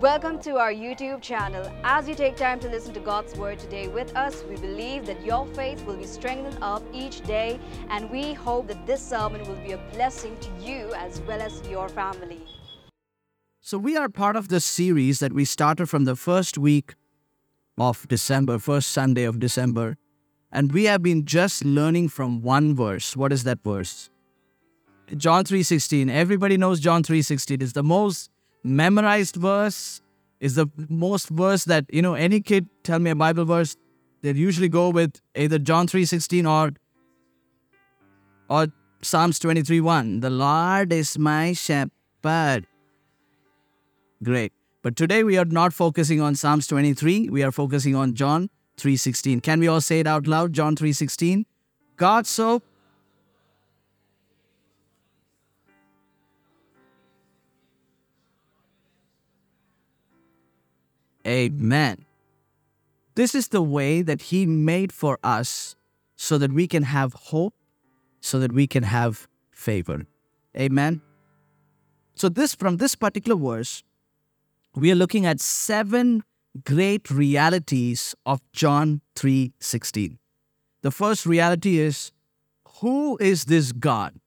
Welcome to our YouTube channel. As you take time to listen to God's Word today with us, we believe that your faith will be strengthened up each day, and we hope that this sermon will be a blessing to you as well as your family. So, we are part of this series that we started from the first week of December, first Sunday of December. And we have been just learning from one verse. What is that verse? John 3:16. Everybody knows John 3:16. is the most memorized verse. Is the most verse that, you know, any kid tell me a Bible verse, they usually go with either John 3:16 or or Psalms 23:1. The Lord is my shepherd. Great. But today we are not focusing on Psalms 23, we are focusing on John 3:16. Can we all say it out loud? John 3:16. God so Amen. This is the way that He made for us so that we can have hope, so that we can have favor. Amen. So, this from this particular verse, we are looking at seven great realities of John 3:16. The first reality is who is this God?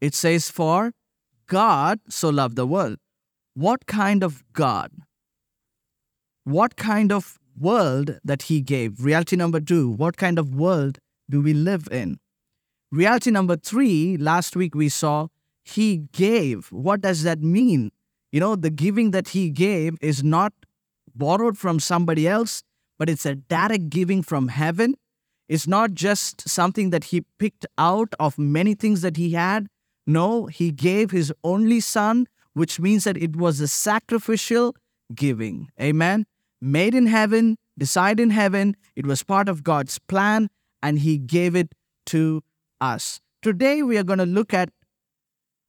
It says for God so loved the world. What kind of God? What kind of world that he gave. Reality number two, what kind of world do we live in? Reality number three, last week we saw he gave. What does that mean? You know, the giving that he gave is not borrowed from somebody else, but it's a direct giving from heaven. It's not just something that he picked out of many things that he had. No, he gave his only son, which means that it was a sacrificial giving. Amen made in heaven, decided in heaven. It was part of God's plan, and He gave it to us. Today, we are going to look at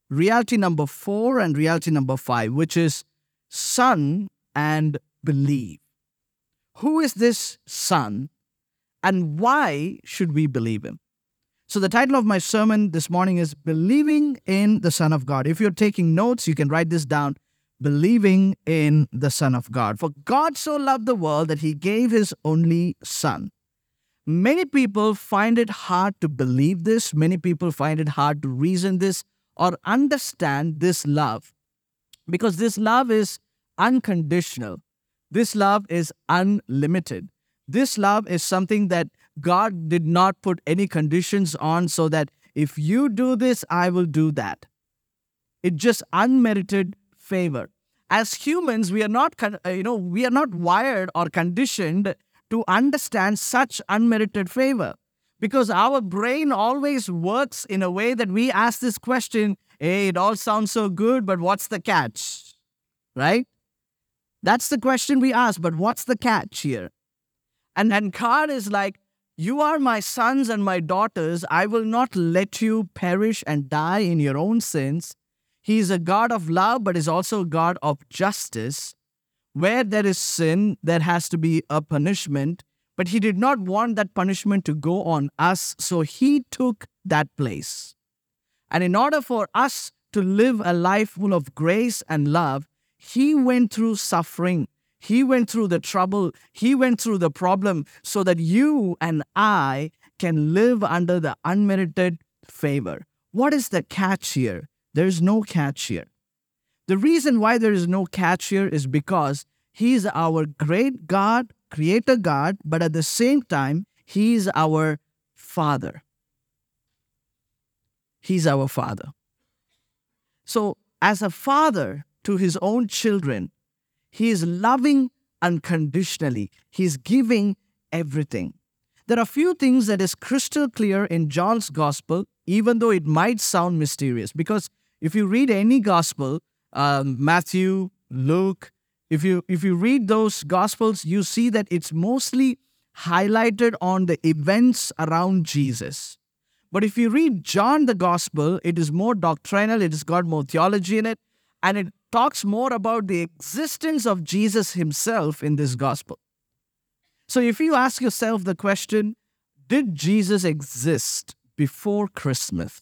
reality number four and reality number five, which is Son and believe. Who is this Son, and why should we believe Him? So, the title of my sermon this morning is Believing in the Son of God. If you're taking notes, you can write this down believing in the Son of God. For God so loved the world that he gave his only Son. Many people find it hard to believe this, many people find it hard to reason this or understand this love because this love is unconditional. This love is unlimited. This love is something that God did not put any conditions on so that if you do this, I will do that. It just unmerited favor. As humans, we are not, uh, you know, we are not wired or conditioned to understand such unmerited favor because our brain always works in a way that we ask this question hey it all sounds so good but what's the catch? Right? That's the question we ask but what's the catch here? And and god is like you are my sons and my daughters. I will not let you perish and die in your own sins he is a God of love, but is also a God of justice. Where there is sin, there has to be a punishment, but He did not want that punishment to go on us, so He took that place. And in order for us to live a life full of grace and love, He went through suffering. He went through the trouble. He went through the problem so that you and I can live under the unmerited favor. What is the catch here? There's no catch here. The reason why there is no catch here is because He is our great God, Creator God, but at the same time, He is our Father. He's our Father. So, as a father to his own children, he is loving unconditionally. He's giving everything. There are few things that is crystal clear in John's gospel, even though it might sound mysterious, because if you read any gospel, um, Matthew, Luke, if you if you read those gospels, you see that it's mostly highlighted on the events around Jesus. But if you read John the gospel, it is more doctrinal, it has got more theology in it, and it talks more about the existence of Jesus himself in this gospel. So if you ask yourself the question, did Jesus exist before Christmas?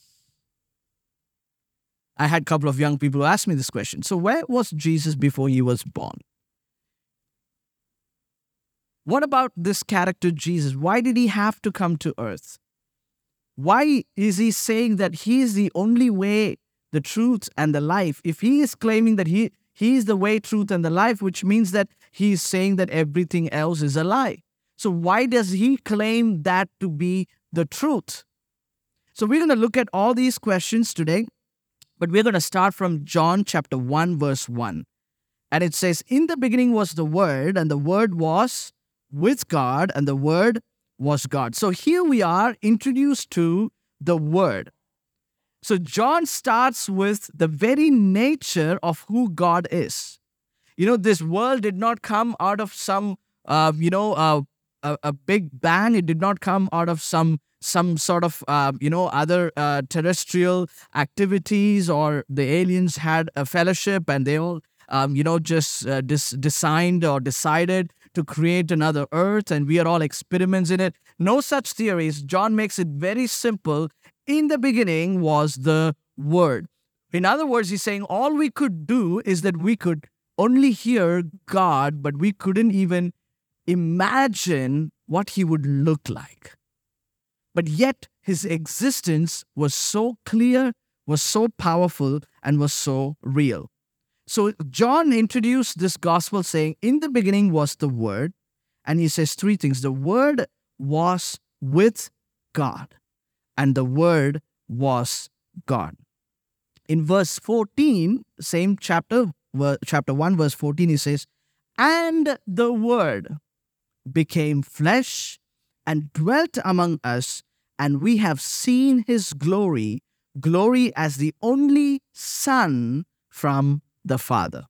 I had a couple of young people who asked me this question. So, where was Jesus before he was born? What about this character Jesus? Why did he have to come to earth? Why is he saying that he is the only way, the truth, and the life? If he is claiming that he, he is the way, truth, and the life, which means that he is saying that everything else is a lie. So, why does he claim that to be the truth? So, we're going to look at all these questions today, but we're going to start from John chapter 1, verse 1. And it says, In the beginning was the Word, and the Word was with God, and the Word was God. So here we are introduced to the Word. So John starts with the very nature of who God is. You know, this world did not come out of some, uh, you know, uh, a, a, big bang. It did not come out of some some sort of uh, you know other uh, terrestrial activities or the aliens had a fellowship and they all um, you know just uh, dis- designed or decided to create another earth and we are all experiments in it. No such theories. John makes it very simple. In the beginning was the Word. In other words, he's saying all we could do is that we could only hear God, but we couldn't even imagine what he would look like. But yet, his existence was so clear, was so powerful, and was so real. So John introduced this gospel saying, In the beginning was the Word. And he says three things the Word was with God, and the Word was God. In verse 14, same chapter, chapter 1, verse 14, he says, And the Word became flesh and dwelt among us, and we have seen his glory, glory as the only Son from the Father.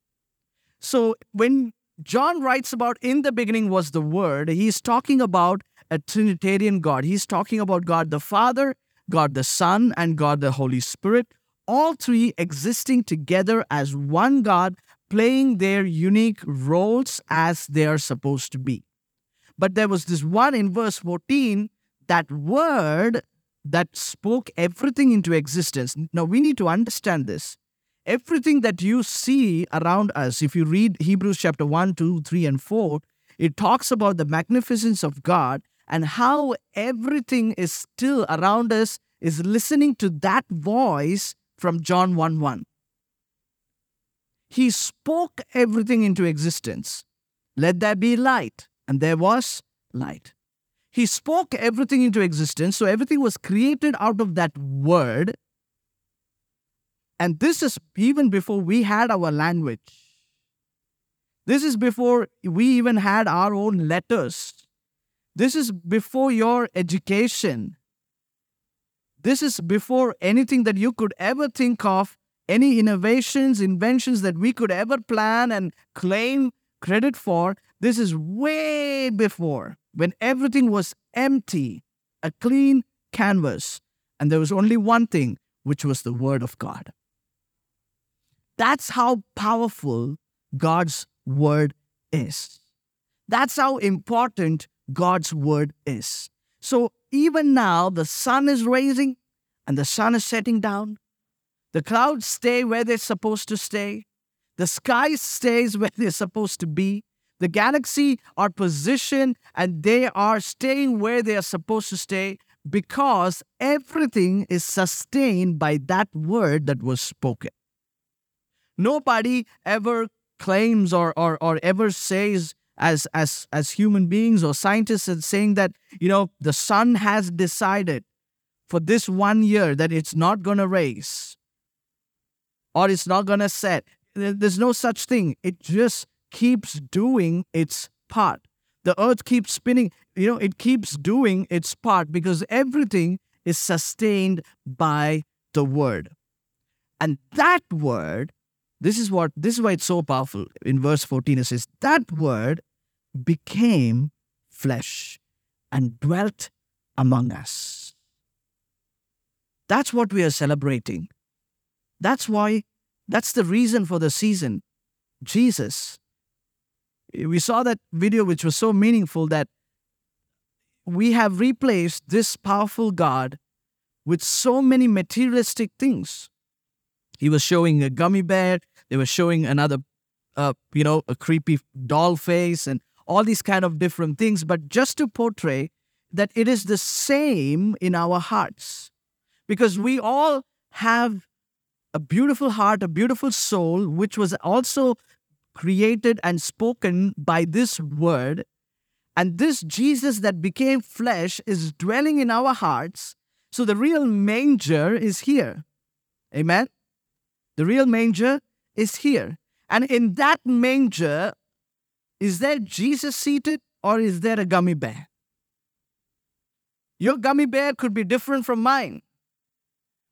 So when John writes about in the beginning was the Word, he's talking about a Trinitarian God. He's talking about God the Father, God the Son, and God the Holy Spirit, all three existing together as one God, playing their unique roles as they are supposed to be. But there was this one in verse 14, that word that spoke everything into existence. Now we need to understand this everything that you see around us, if you read Hebrews chapter 1, 2, 3, and 4, it talks about the magnificence of God and how everything is still around us is listening to that voice from John 1 1. He spoke everything into existence. Let there be light, and there was light. He spoke everything into existence, so everything was created out of that word, and this is even before we had our language. This is before we even had our own letters. This is before your education. This is before anything that you could ever think of, any innovations, inventions that we could ever plan and claim credit for. This is way before when everything was empty, a clean canvas, and there was only one thing, which was the Word of God. That's how powerful God's word is. That's how important God's word is. So even now, the sun is rising and the sun is setting down. The clouds stay where they're supposed to stay. The sky stays where they're supposed to be. The galaxy are positioned and they are staying where they are supposed to stay because everything is sustained by that word that was spoken. Nobody ever claims or, or, or ever says as, as, as human beings or scientists are saying that, you know, the sun has decided for this one year that it's not going to raise or it's not going to set. There's no such thing. It just keeps doing its part. The earth keeps spinning, you know, it keeps doing its part because everything is sustained by the word. And that word this is what this is why it's so powerful. In verse 14, it says, That word became flesh and dwelt among us. That's what we are celebrating. That's why, that's the reason for the season. Jesus. We saw that video, which was so meaningful that we have replaced this powerful God with so many materialistic things. He was showing a gummy bear. They were showing another, uh, you know, a creepy doll face and all these kind of different things, but just to portray that it is the same in our hearts. Because we all have a beautiful heart, a beautiful soul, which was also created and spoken by this word. And this Jesus that became flesh is dwelling in our hearts. So the real manger is here. Amen? The real manger is here. And in that manger, is there Jesus seated or is there a gummy bear? Your gummy bear could be different from mine.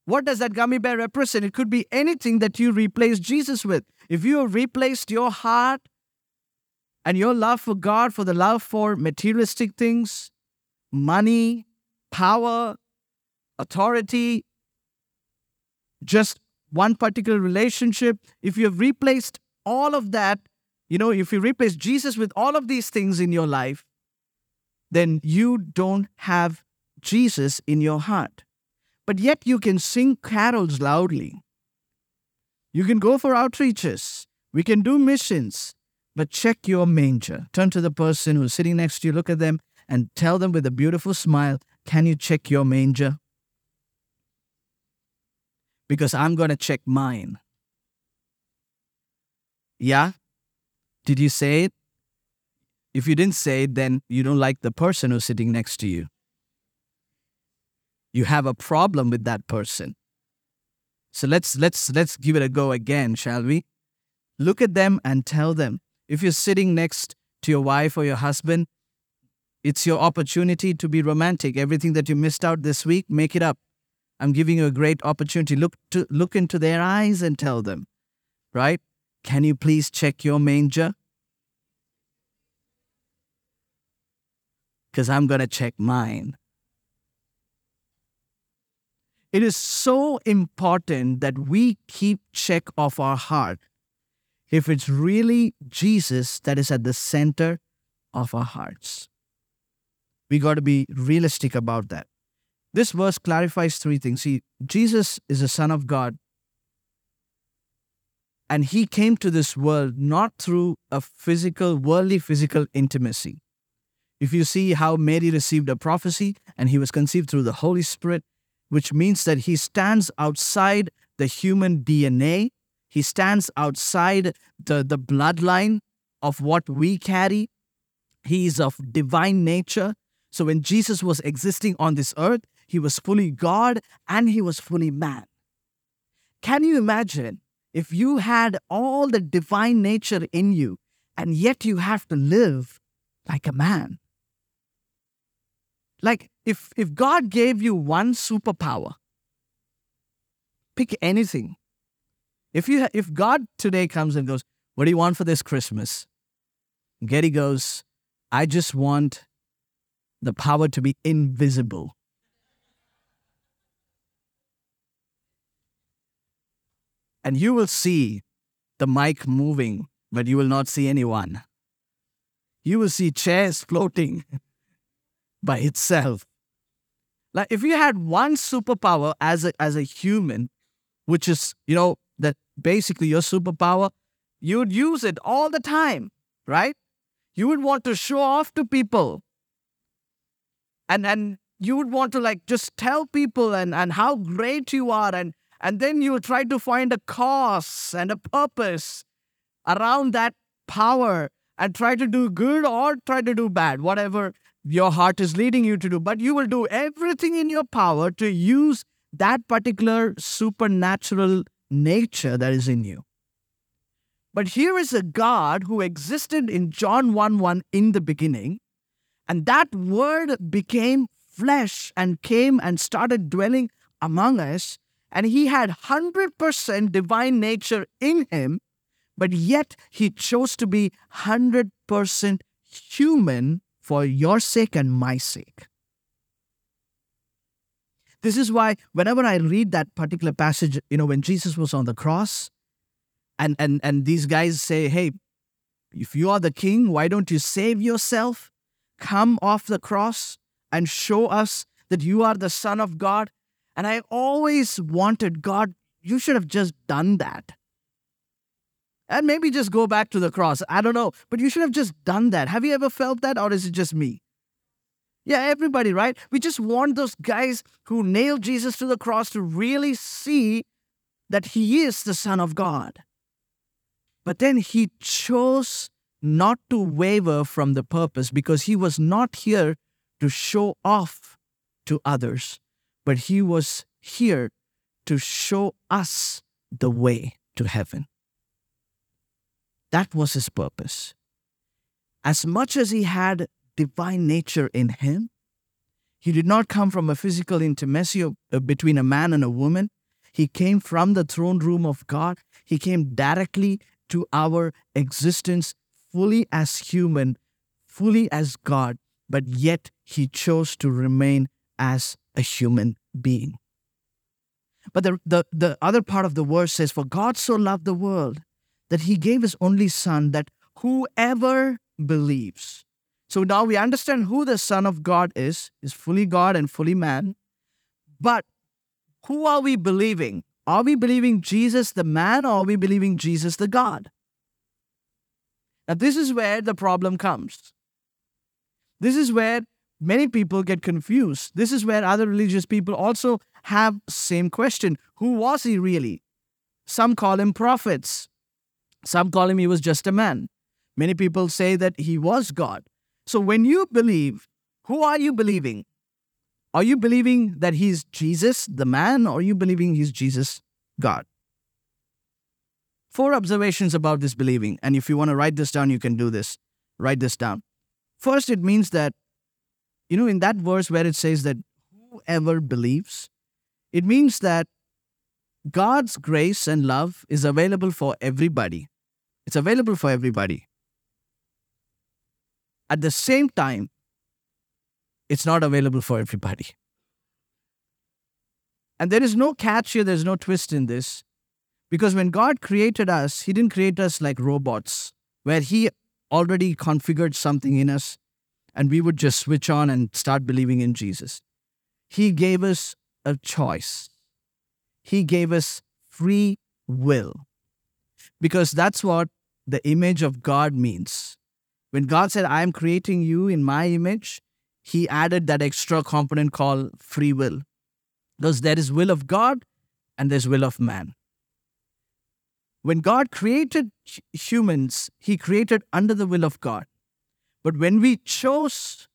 What does that gummy bear represent? It could be anything that you replace Jesus with. If you have replaced your heart and your love for God for the love for materialistic things, money, power, authority, just one particular relationship, if you have replaced all of that, you know, if you replace Jesus with all of these things in your life, then you don't have Jesus in your heart. But yet you can sing carols loudly. You can go for outreaches. We can do missions. But check your manger. Turn to the person who's sitting next to you, look at them, and tell them with a beautiful smile, Can you check your manger? Because I'm going to check mine. Yeah? Did you say it? If you didn't say it, then you don't like the person who's sitting next to you. You have a problem with that person. So let's let's let's give it a go again, shall we? Look at them and tell them. If you're sitting next to your wife or your husband, it's your opportunity to be romantic. Everything that you missed out this week, make it up. I'm giving you a great opportunity. Look to look into their eyes and tell them, right? Can you please check your manger? Because I'm going to check mine. It is so important that we keep check of our heart if it's really Jesus that is at the center of our hearts. We got to be realistic about that. This verse clarifies three things. See, Jesus is the Son of God, and he came to this world not through a physical, worldly physical intimacy. If you see how Mary received a prophecy and he was conceived through the Holy Spirit, which means that he stands outside the human DNA. He stands outside the, the bloodline of what we carry. He is of divine nature. So when Jesus was existing on this earth, he was fully God and he was fully man. Can you imagine if you had all the divine nature in you and yet you have to live like a man? Like if if God gave you one superpower, pick anything. If you if God today comes and goes, "What do you want for this Christmas?" Getty goes, "I just want the power to be invisible." And you will see the mic moving, but you will not see anyone. You will see chairs floating by itself. Like if you had one superpower as a as a human, which is, you know, that basically your superpower, you would use it all the time, right? You would want to show off to people. And and you would want to like just tell people and, and how great you are and and then you try to find a cause and a purpose around that power and try to do good or try to do bad, whatever your heart is leading you to do, but you will do everything in your power to use that particular supernatural nature that is in you. But here is a God who existed in John 1 1 in the beginning, and that word became flesh and came and started dwelling among us, and he had 100% divine nature in him, but yet he chose to be 100% human for your sake and my sake. This is why whenever I read that particular passage, you know, when Jesus was on the cross, and and and these guys say, "Hey, if you are the king, why don't you save yourself? Come off the cross and show us that you are the son of God." And I always wanted God, you should have just done that. And maybe just go back to the cross. I don't know. But you should have just done that. Have you ever felt that, or is it just me? Yeah, everybody, right? We just want those guys who nailed Jesus to the cross to really see that he is the Son of God. But then he chose not to waver from the purpose because he was not here to show off to others, but he was here to show us the way to heaven. That was his purpose. As much as he had divine nature in him, he did not come from a physical intimacy uh, between a man and a woman. He came from the throne room of God. He came directly to our existence, fully as human, fully as God, but yet he chose to remain as a human being. But the, the, the other part of the verse says, For God so loved the world that he gave his only Son, that whoever believes. So now we understand who the Son of God is, is fully God and fully man. But who are we believing? Are we believing Jesus the man or are we believing Jesus the God? Now, this is where the problem comes. This is where many people get confused. This is where other religious people also have same question. Who was he really? Some call him prophets. Some call him he was just a man. Many people say that he was God. So when you believe, who are you believing? Are you believing that he's Jesus, the man, or are you believing he's Jesus, God? Four observations about this believing. And if you want to write this down, you can do this. Write this down. First, it means that you know, in that verse where it says that whoever believes, it means that God's grace and love is available for everybody. It's available for everybody. At the same time, it's not available for everybody. And there is no catch here, there's no twist in this. Because when God created us, He didn't create us like robots, where He already configured something in us and we would just switch on and start believing in Jesus. He gave us a choice, He gave us free will. Because that's what the image of God means. When God said, I am creating you in my image, He added that extra component called free will. Because there is will of God and there's will of man. When God created humans, He created under the will of God. But when we chose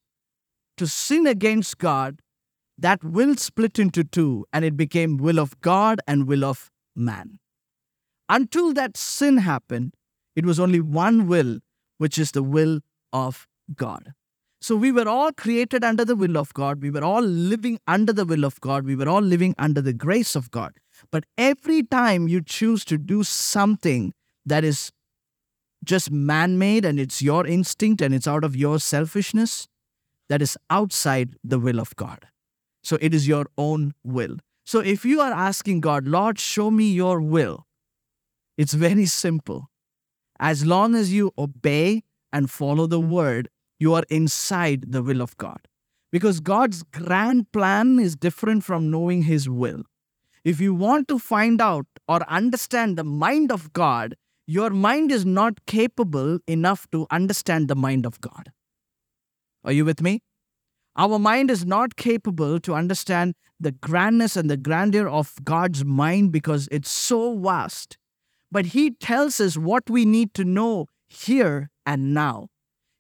to sin against God, that will split into two and it became will of God and will of man. Until that sin happened, it was only one will, which is the will of God. So we were all created under the will of God. We were all living under the will of God. We were all living under the grace of God. But every time you choose to do something that is just man made and it's your instinct and it's out of your selfishness, that is outside the will of God. So it is your own will. So if you are asking God, Lord, show me your will, it's very simple. As long as you obey and follow the mm. word, you are inside the will of God. Because God's grand plan is different from knowing his will. If you want to find out or understand the mind of God, your mind is not capable enough to understand the mind of God. Are you with me? Our mind is not capable to understand the grandness and the grandeur of God's mind because it's so vast. But He tells us what we need to know here and now.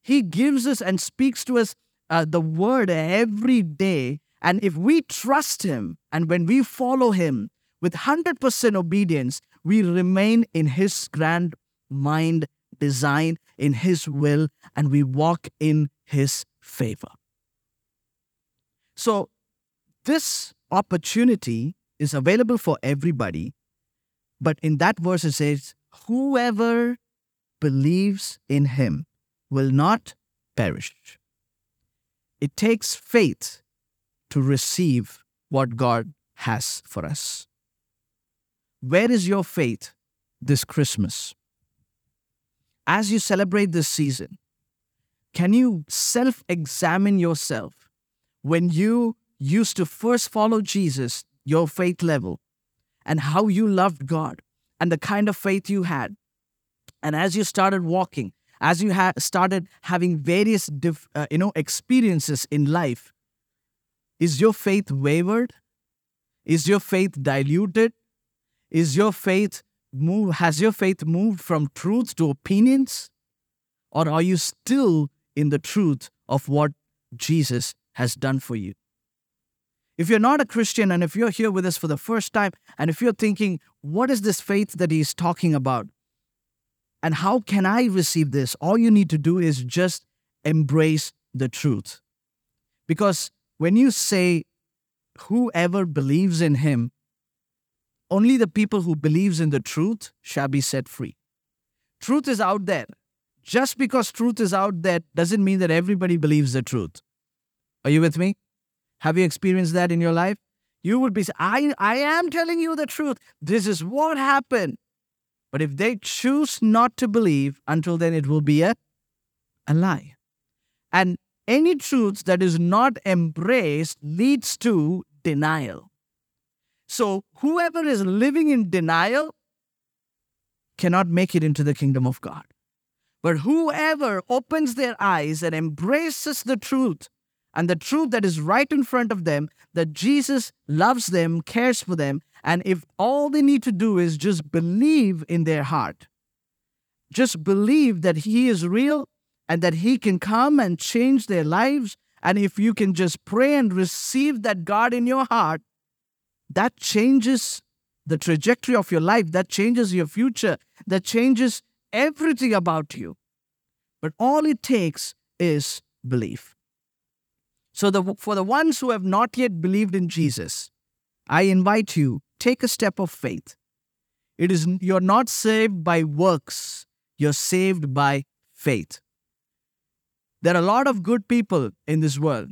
He gives us and speaks to us uh, the word every day. And if we trust Him and when we follow Him with 100% obedience, we remain in His grand mind design, in His will, and we walk in His favor. So, this opportunity is available for everybody, but in that verse it says, Whoever believes in Him will not perish. It takes faith to receive what God has for us. Where is your faith this Christmas? As you celebrate this season, can you self examine yourself when you used to first follow Jesus, your faith level, and how you loved God and the kind of faith you had? And as you started walking, as you ha- started having various uh, you know experiences in life, is your faith wavered? Is your faith diluted? Is your faith move has your faith moved from truth to opinions? Or are you still in the truth of what Jesus has done for you? If you're not a Christian and if you're here with us for the first time, and if you're thinking, what is this faith that he's talking about? And how can I receive this? All you need to do is just embrace the truth. Because when you say, whoever believes in him, only the people who believes in the truth shall be set free. Truth is out there. Just because truth is out there doesn't mean that everybody believes the truth. Are you with me? Have you experienced that in your life? You would be, I, I am telling you the truth. This is what happened. But if they choose not to believe, until then it will be a, a lie. And any truth that is not embraced leads to denial. So whoever is living in denial cannot make it into the kingdom of God. But whoever opens their eyes and embraces the truth and the truth that is right in front of them that Jesus loves them, cares for them, and if all they need to do is just believe in their heart, just believe that He is real and that He can come and change their lives. And if you can just pray and receive that God in your heart, that changes the trajectory of your life, that changes your future, that changes everything about you. But all it takes is belief. So, the, for the ones who have not yet believed in Jesus, I invite you take a step of faith. It is you're not saved by works, you're saved by faith. There are a lot of good people in this world,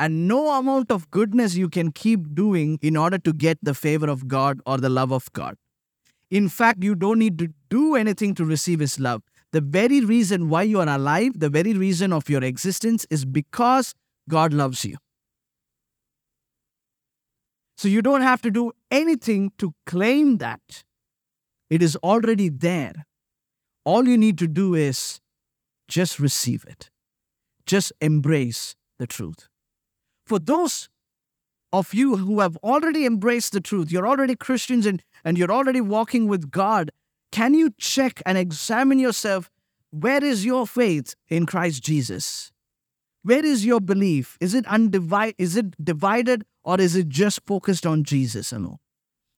and no amount of goodness you can keep doing in order to get the favor of God or the love of God. In fact, you don't need to do anything to receive His love. The very reason why you are alive, the very reason of your existence is because God loves you. So you don't have to do anything to claim that. It is already there. All you need to do is just receive it, just embrace the truth. For those of you who have already embraced the truth, you're already Christians and, and you're already walking with God, can you check and examine yourself? Where is your faith in Christ Jesus? Where is your belief? Is it undivided? Is it divided or is it just focused on Jesus alone?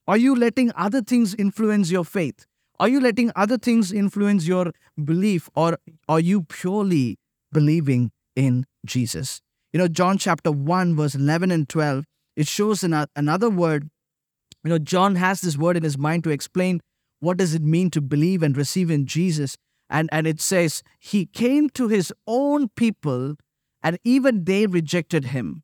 Are you letting other things influence your faith? Are you letting other things influence your belief or are you purely believing in Jesus? You know, John chapter 1, verse 11 and 12, it shows another word. You know, John has this word in his mind to explain what does it mean to believe and receive in Jesus. And, and it says, He came to His own people, and even they rejected Him.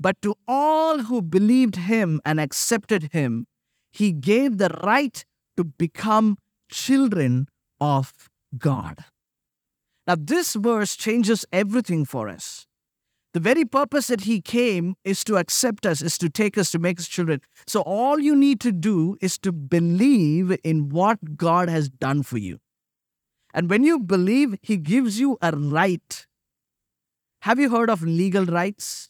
But to all who believed Him and accepted Him, He gave the right to become children of God. Now, this verse changes everything for us. The very purpose that He came is to accept us, is to take us, to make us children. So, all you need to do is to believe in what God has done for you. And when you believe, He gives you a right. Have you heard of legal rights?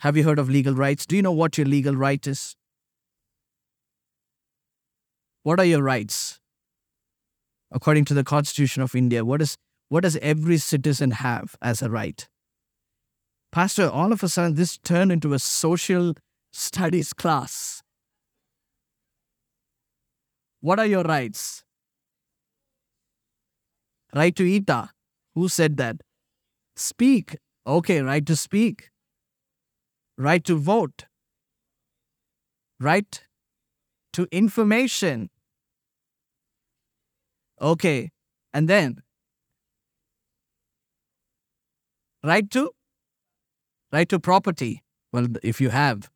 Have you heard of legal rights? Do you know what your legal right is? What are your rights? According to the Constitution of India, what, is, what does every citizen have as a right? Pastor, all of a sudden this turned into a social studies class. What are your rights? Right to eat. Ah? Who said that? Speak. Okay, right to speak. Right to vote. Right to information. Okay. And then, right to right to property. Well, if you have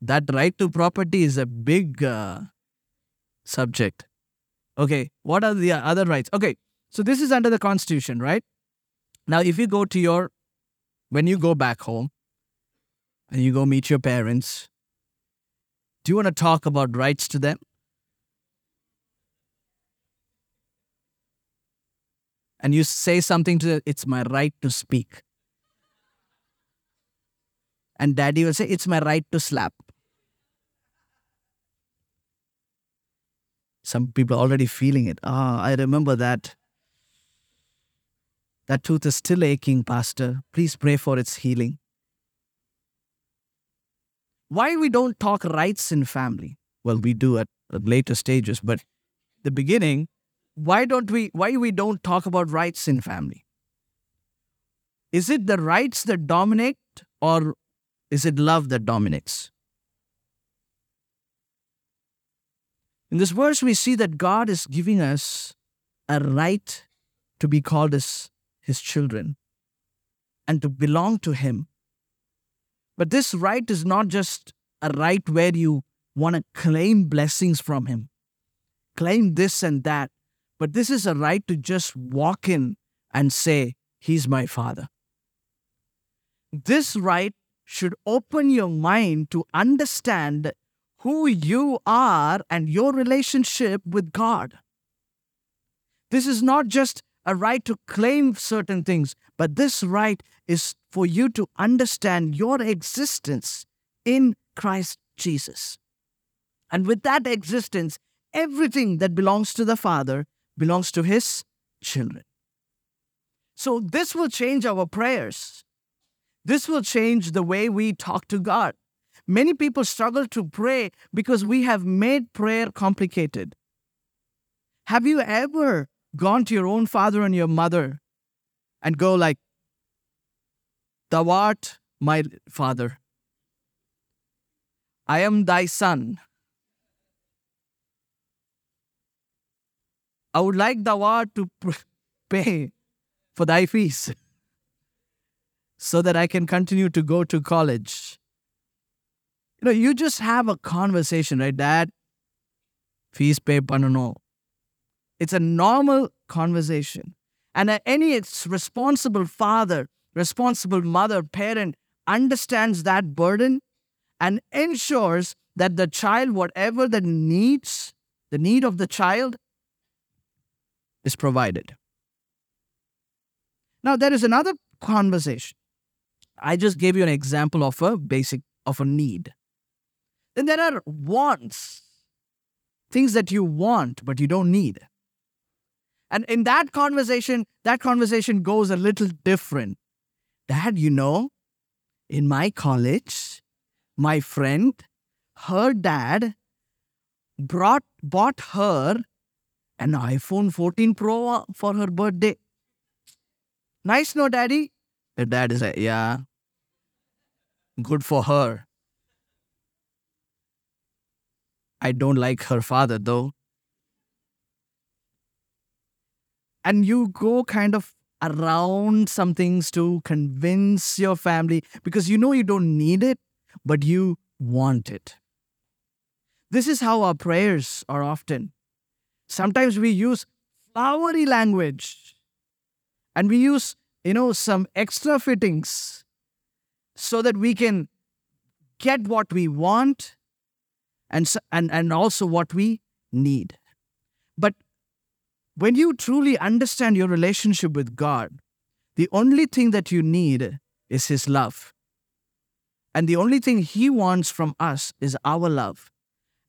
that right to property is a big uh, subject. Okay, what are the other rights? Okay, so this is under the Constitution, right? Now, if you go to your, when you go back home and you go meet your parents, Do you want to talk about rights to them? And you say something to them, it's my right to speak. And daddy will say, it's my right to slap. Some people are already feeling it. Ah, I remember that. That tooth is still aching, Pastor. Please pray for its healing. Why we don't talk rights in family? Well, we do at, at later stages, but the beginning, why don't we why we don't talk about rights in family? Is it the rights that dominate or is it love that dominates? In this verse, we see that God is giving us a right to be called as His children and to belong to Him. But this right is not just a right where you want to claim blessings from Him, claim this and that, but this is a right to just walk in and say, He's my Father. This right should open your mind to understand who you are and your relationship with God. This is not just a right to claim certain things, but this right is for you to understand your existence in Christ Jesus. And with that existence, everything that belongs to the Father belongs to His children. So, this will change our prayers. This will change the way we talk to God. Many people struggle to pray because we have made prayer complicated. Have you ever gone to your own father and your mother and go like, Thou art my father. I am thy son. I would like thou art to pay for thy fees so that I can continue to go to college. You know, you just have a conversation, right? Dad, fees pay panano. It's a normal conversation. And any responsible father, responsible mother, parent understands that burden and ensures that the child, whatever the needs, the need of the child, is provided. Now, there is another conversation. I just gave you an example of a basic, of a need. Then there are wants, things that you want but you don't need. And in that conversation, that conversation goes a little different. Dad, you know, in my college, my friend, her dad brought bought her an iPhone 14 Pro for her birthday. Nice, no, daddy? The dad is like, yeah, good for her. I don't like her father, though. And you go kind of around some things to convince your family because you know you don't need it, but you want it. This is how our prayers are often. Sometimes we use flowery language and we use, you know, some extra fittings so that we can get what we want and, and, and also what we need. But when you truly understand your relationship with God, the only thing that you need is His love. And the only thing He wants from us is our love.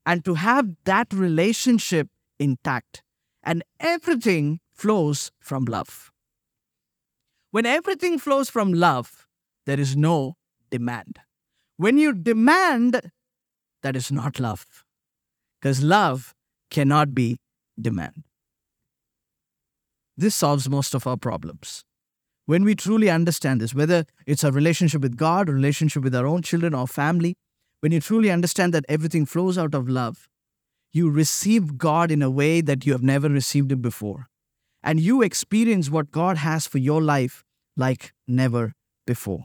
And to have that relationship intact. And everything flows from love. When everything flows from love, there is no demand. When you demand, that is not love. Because love cannot be demand. This solves most of our problems. When we truly understand this, whether it's a relationship with God, relationship with our own children or family, when you truly understand that everything flows out of love, you receive God in a way that you have never received Him before. And you experience what God has for your life like never before.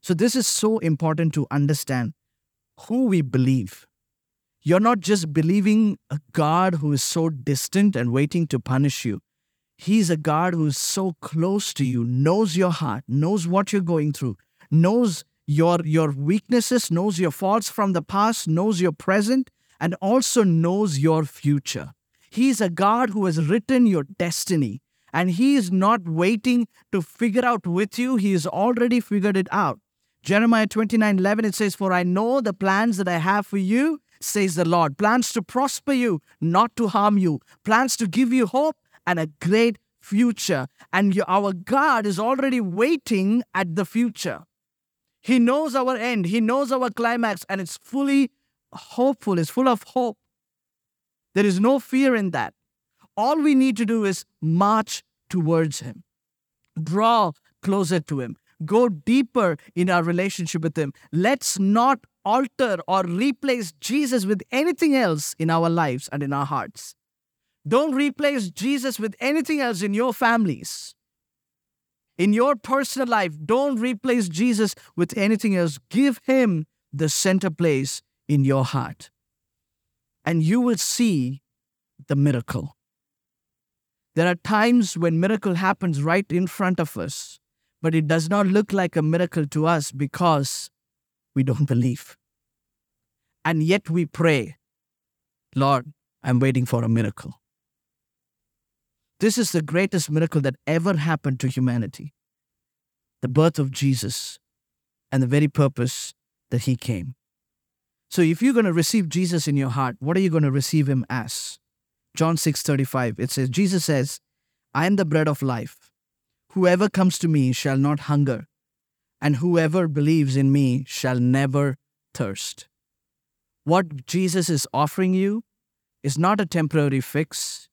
So, this is so important to understand who we believe. You're not just believing a God who is so distant and waiting to punish you. He's a God who is so close to you, knows your heart, knows what you're going through, knows your, your weaknesses, knows your faults from the past, knows your present, and also knows your future. He's a God who has written your destiny, and He is not waiting to figure out with you, He has already figured it out. Jeremiah 29 11, it says, For I know the plans that I have for you, says the Lord. Plans to prosper you, not to harm you. Plans to give you hope and a great future. And our God is already waiting at the future. He knows our end, He knows our climax, and it's fully hopeful, it's full of hope. There is no fear in that. All we need to do is march towards Him, draw closer to Him, go deeper in our relationship with Him. Let's not alter or replace Jesus with anything else in our lives and in our hearts. Don't replace Jesus with anything else in your families. In your personal life, don't replace Jesus with anything else. Give Him the center place in your heart. And you will see the miracle. There are times when miracle happens right in front of us, but it does not look like a miracle to us because we don't believe. And yet we pray, Lord, I'm waiting for a miracle. This is the greatest miracle that ever happened to humanity the birth of Jesus and the very purpose that he came. So if you're going to receive Jesus in your heart, what are you going to receive him as? John 6:35 it says Jesus says, I am the bread of life. Whoever comes to me shall not hunger, and whoever believes in me shall never thirst. What Jesus is offering you is not a temporary fix.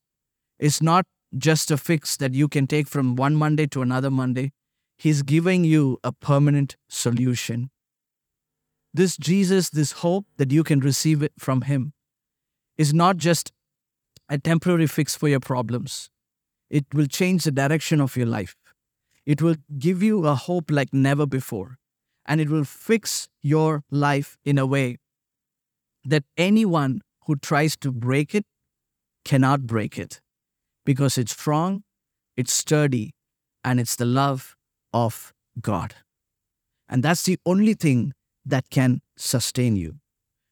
It's not just a fix that you can take from one Monday to another Monday. He's giving you a permanent solution. This Jesus, this hope that you can receive it from Him, is not just a temporary fix for your problems. It will change the direction of your life. It will give you a hope like never before. And it will fix your life in a way that anyone who tries to break it cannot break it because it's strong, it's sturdy, and it's the love of God. And that's the only thing that can sustain you.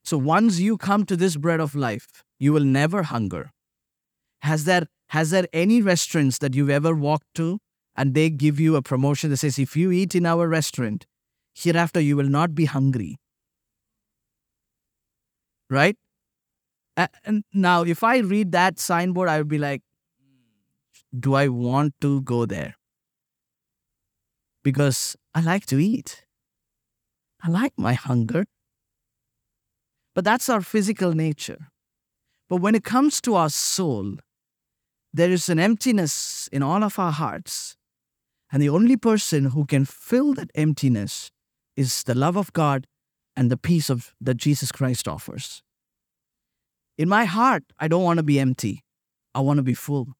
So once you come to this bread of life, you will never hunger. Has there has there any restaurants that you've ever walked to and they give you a promotion that says if you eat in our restaurant, hereafter you will not be hungry? Right? And now if I read that signboard, I would be like, do I want to go there? Because I like to eat. I like my hunger. But that's our physical nature. But when it comes to our soul, there is an emptiness in all of our hearts. And the only person who can fill that emptiness is the love of God and the peace of that Jesus Christ offers. In my heart, I don't want to be empty. I want to be full,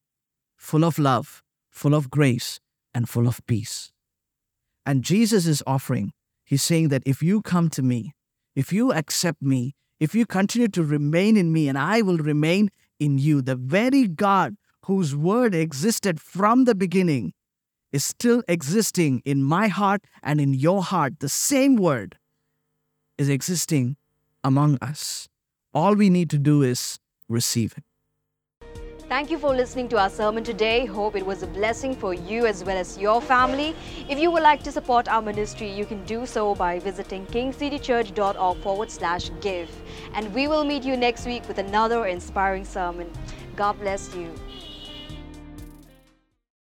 full of love, full of grace, and full of peace. And Jesus is offering He's saying that if you come to me, if you accept me, if you continue to remain in me, and I will remain in you, the very God whose word existed from the beginning is still existing in my heart and in your heart. The same word is existing among us. All we need to do is receive it. Thank you for listening to our sermon today. Hope it was a blessing for you as well as your family. If you would like to support our ministry, you can do so by visiting kingcitychurch.org forward slash give. And we will meet you next week with another inspiring sermon. God bless you.